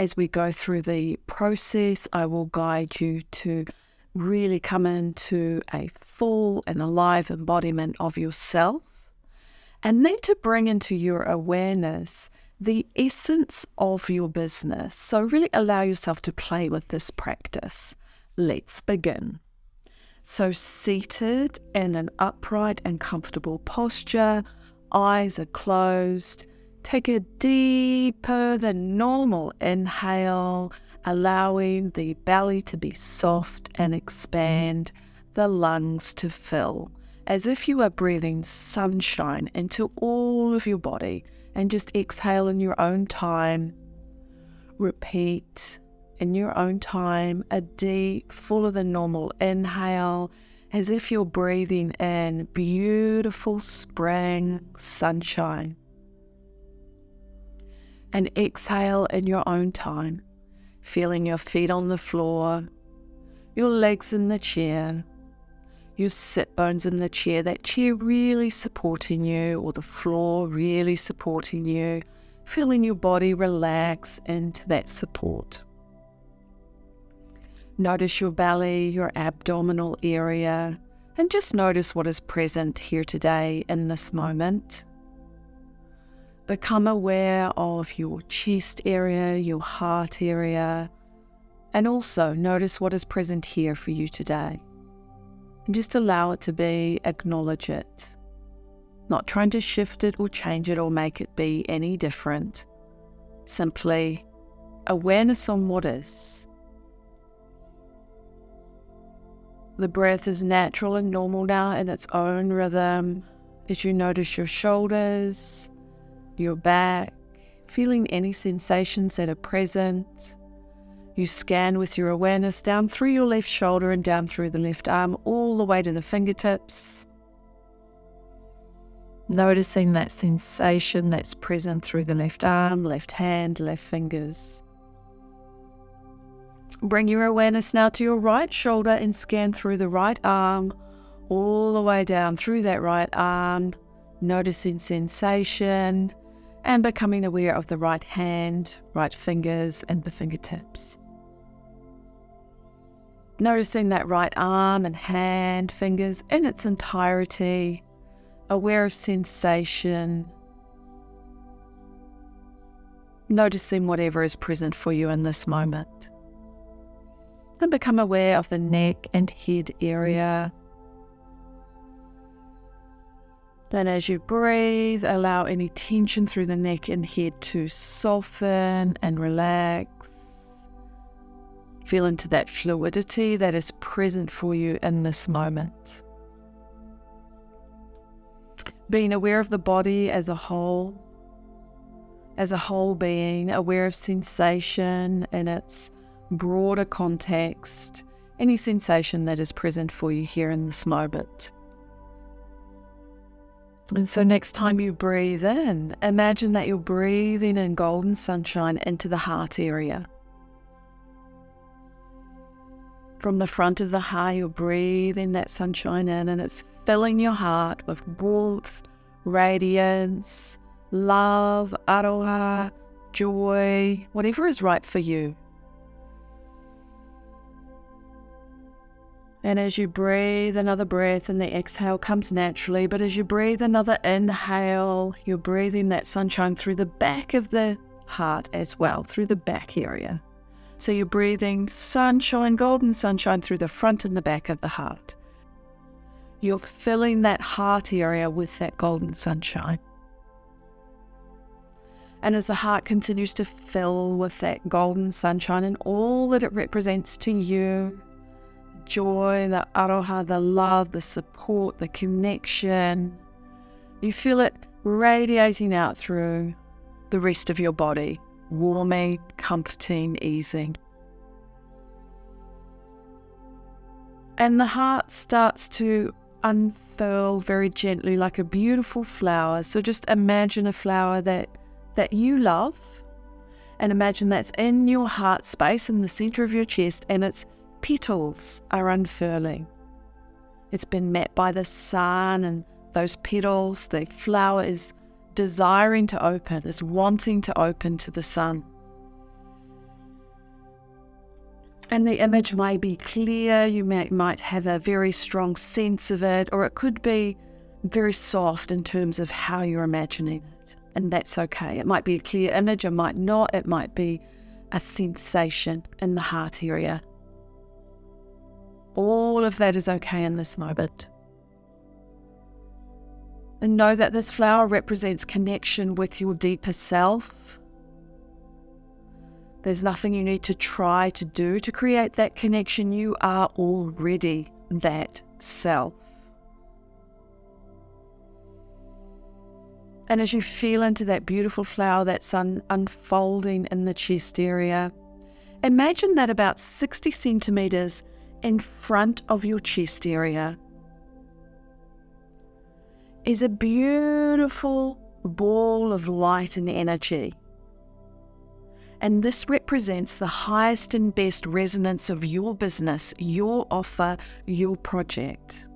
as we go through the process, I will guide you to really come into a full and alive embodiment of yourself. And then to bring into your awareness the essence of your business. So, really allow yourself to play with this practice. Let's begin. So, seated in an upright and comfortable posture, eyes are closed. Take a deeper than normal inhale, allowing the belly to be soft and expand, the lungs to fill, as if you are breathing sunshine into all of your body and just exhale in your own time. Repeat in your own time a deep, fuller than normal inhale, as if you're breathing in beautiful spring sunshine. And exhale in your own time, feeling your feet on the floor, your legs in the chair, your sit bones in the chair, that chair really supporting you, or the floor really supporting you, feeling your body relax into that support. Notice your belly, your abdominal area, and just notice what is present here today in this moment. Become aware of your chest area, your heart area, and also notice what is present here for you today. And just allow it to be, acknowledge it. Not trying to shift it or change it or make it be any different. Simply awareness on what is. The breath is natural and normal now in its own rhythm as you notice your shoulders, your back, feeling any sensations that are present. You scan with your awareness down through your left shoulder and down through the left arm, all the way to the fingertips. Noticing that sensation that's present through the left arm, left hand, left fingers. Bring your awareness now to your right shoulder and scan through the right arm, all the way down through that right arm, noticing sensation and becoming aware of the right hand, right fingers, and the fingertips. Noticing that right arm and hand, fingers in its entirety, aware of sensation. Noticing whatever is present for you in this moment. And become aware of the neck and head area. Then, as you breathe, allow any tension through the neck and head to soften and relax. Feel into that fluidity that is present for you in this moment. Being aware of the body as a whole, as a whole being, aware of sensation in its broader context, any sensation that is present for you here in this moment. And so, next time you breathe in, imagine that you're breathing in golden sunshine into the heart area. From the front of the heart, you're breathing that sunshine in, and it's filling your heart with warmth, radiance, love, aroha, joy, whatever is right for you. And as you breathe another breath, and the exhale comes naturally, but as you breathe another inhale, you're breathing that sunshine through the back of the heart as well, through the back area. So you're breathing sunshine, golden sunshine through the front and the back of the heart. You're filling that heart area with that golden sunshine. And as the heart continues to fill with that golden sunshine and all that it represents to you joy, the aroha, the love, the support, the connection you feel it radiating out through the rest of your body warming, comforting, easing. And the heart starts to unfurl very gently like a beautiful flower. So just imagine a flower that that you love and imagine that's in your heart space in the center of your chest and its petals are unfurling. It's been met by the sun and those petals, the flower is desiring to open, is wanting to open to the sun. And the image may be clear, you may, might have a very strong sense of it, or it could be very soft in terms of how you're imagining it. And that's okay. It might be a clear image, it might not, it might be a sensation in the heart area. All of that is okay in this moment. And know that this flower represents connection with your deeper self there's nothing you need to try to do to create that connection. You are already that self. And as you feel into that beautiful flower that's un- unfolding in the chest area, imagine that about 60 centimeters in front of your chest area is a beautiful ball of light and energy and this represents the highest and best resonance of your business, your offer, your project.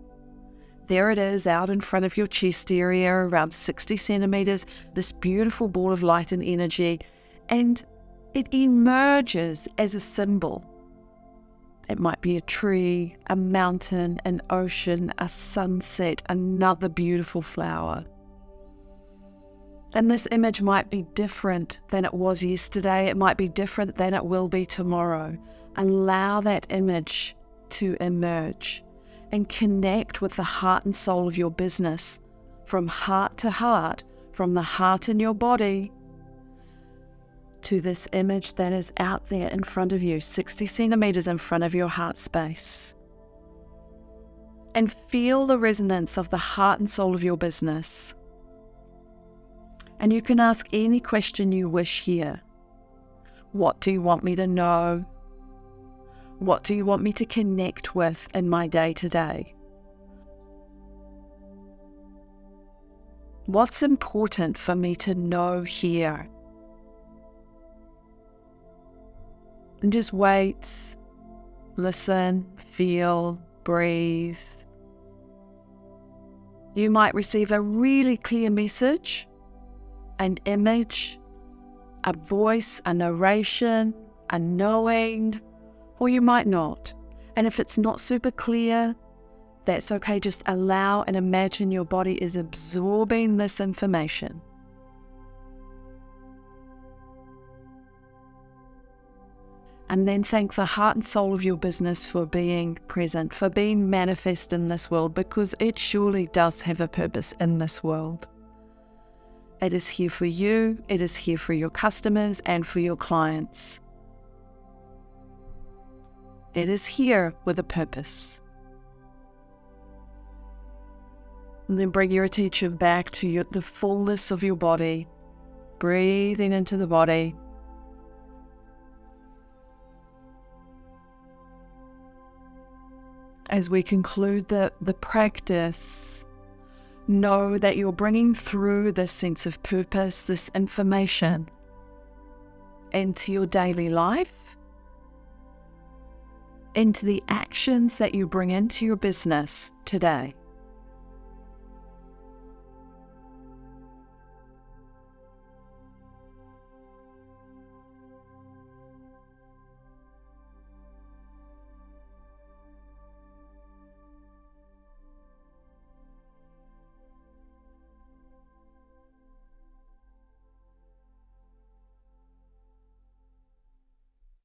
There it is out in front of your chest area, around 60 centimeters, this beautiful ball of light and energy, and it emerges as a symbol. It might be a tree, a mountain, an ocean, a sunset, another beautiful flower. And this image might be different than it was yesterday. It might be different than it will be tomorrow. Allow that image to emerge and connect with the heart and soul of your business from heart to heart, from the heart in your body to this image that is out there in front of you, 60 centimeters in front of your heart space. And feel the resonance of the heart and soul of your business and you can ask any question you wish here. What do you want me to know? What do you want me to connect with in my day to day? What's important for me to know here? And just wait, listen, feel, breathe. You might receive a really clear message an image, a voice, a narration, a knowing, or you might not. And if it's not super clear, that's okay. Just allow and imagine your body is absorbing this information. And then thank the heart and soul of your business for being present, for being manifest in this world, because it surely does have a purpose in this world. It is here for you, it is here for your customers and for your clients. It is here with a purpose. And then bring your attention back to your, the fullness of your body, breathing into the body. As we conclude the, the practice, know that you're bringing through this sense of purpose, this information into your daily life, into the actions that you bring into your business today.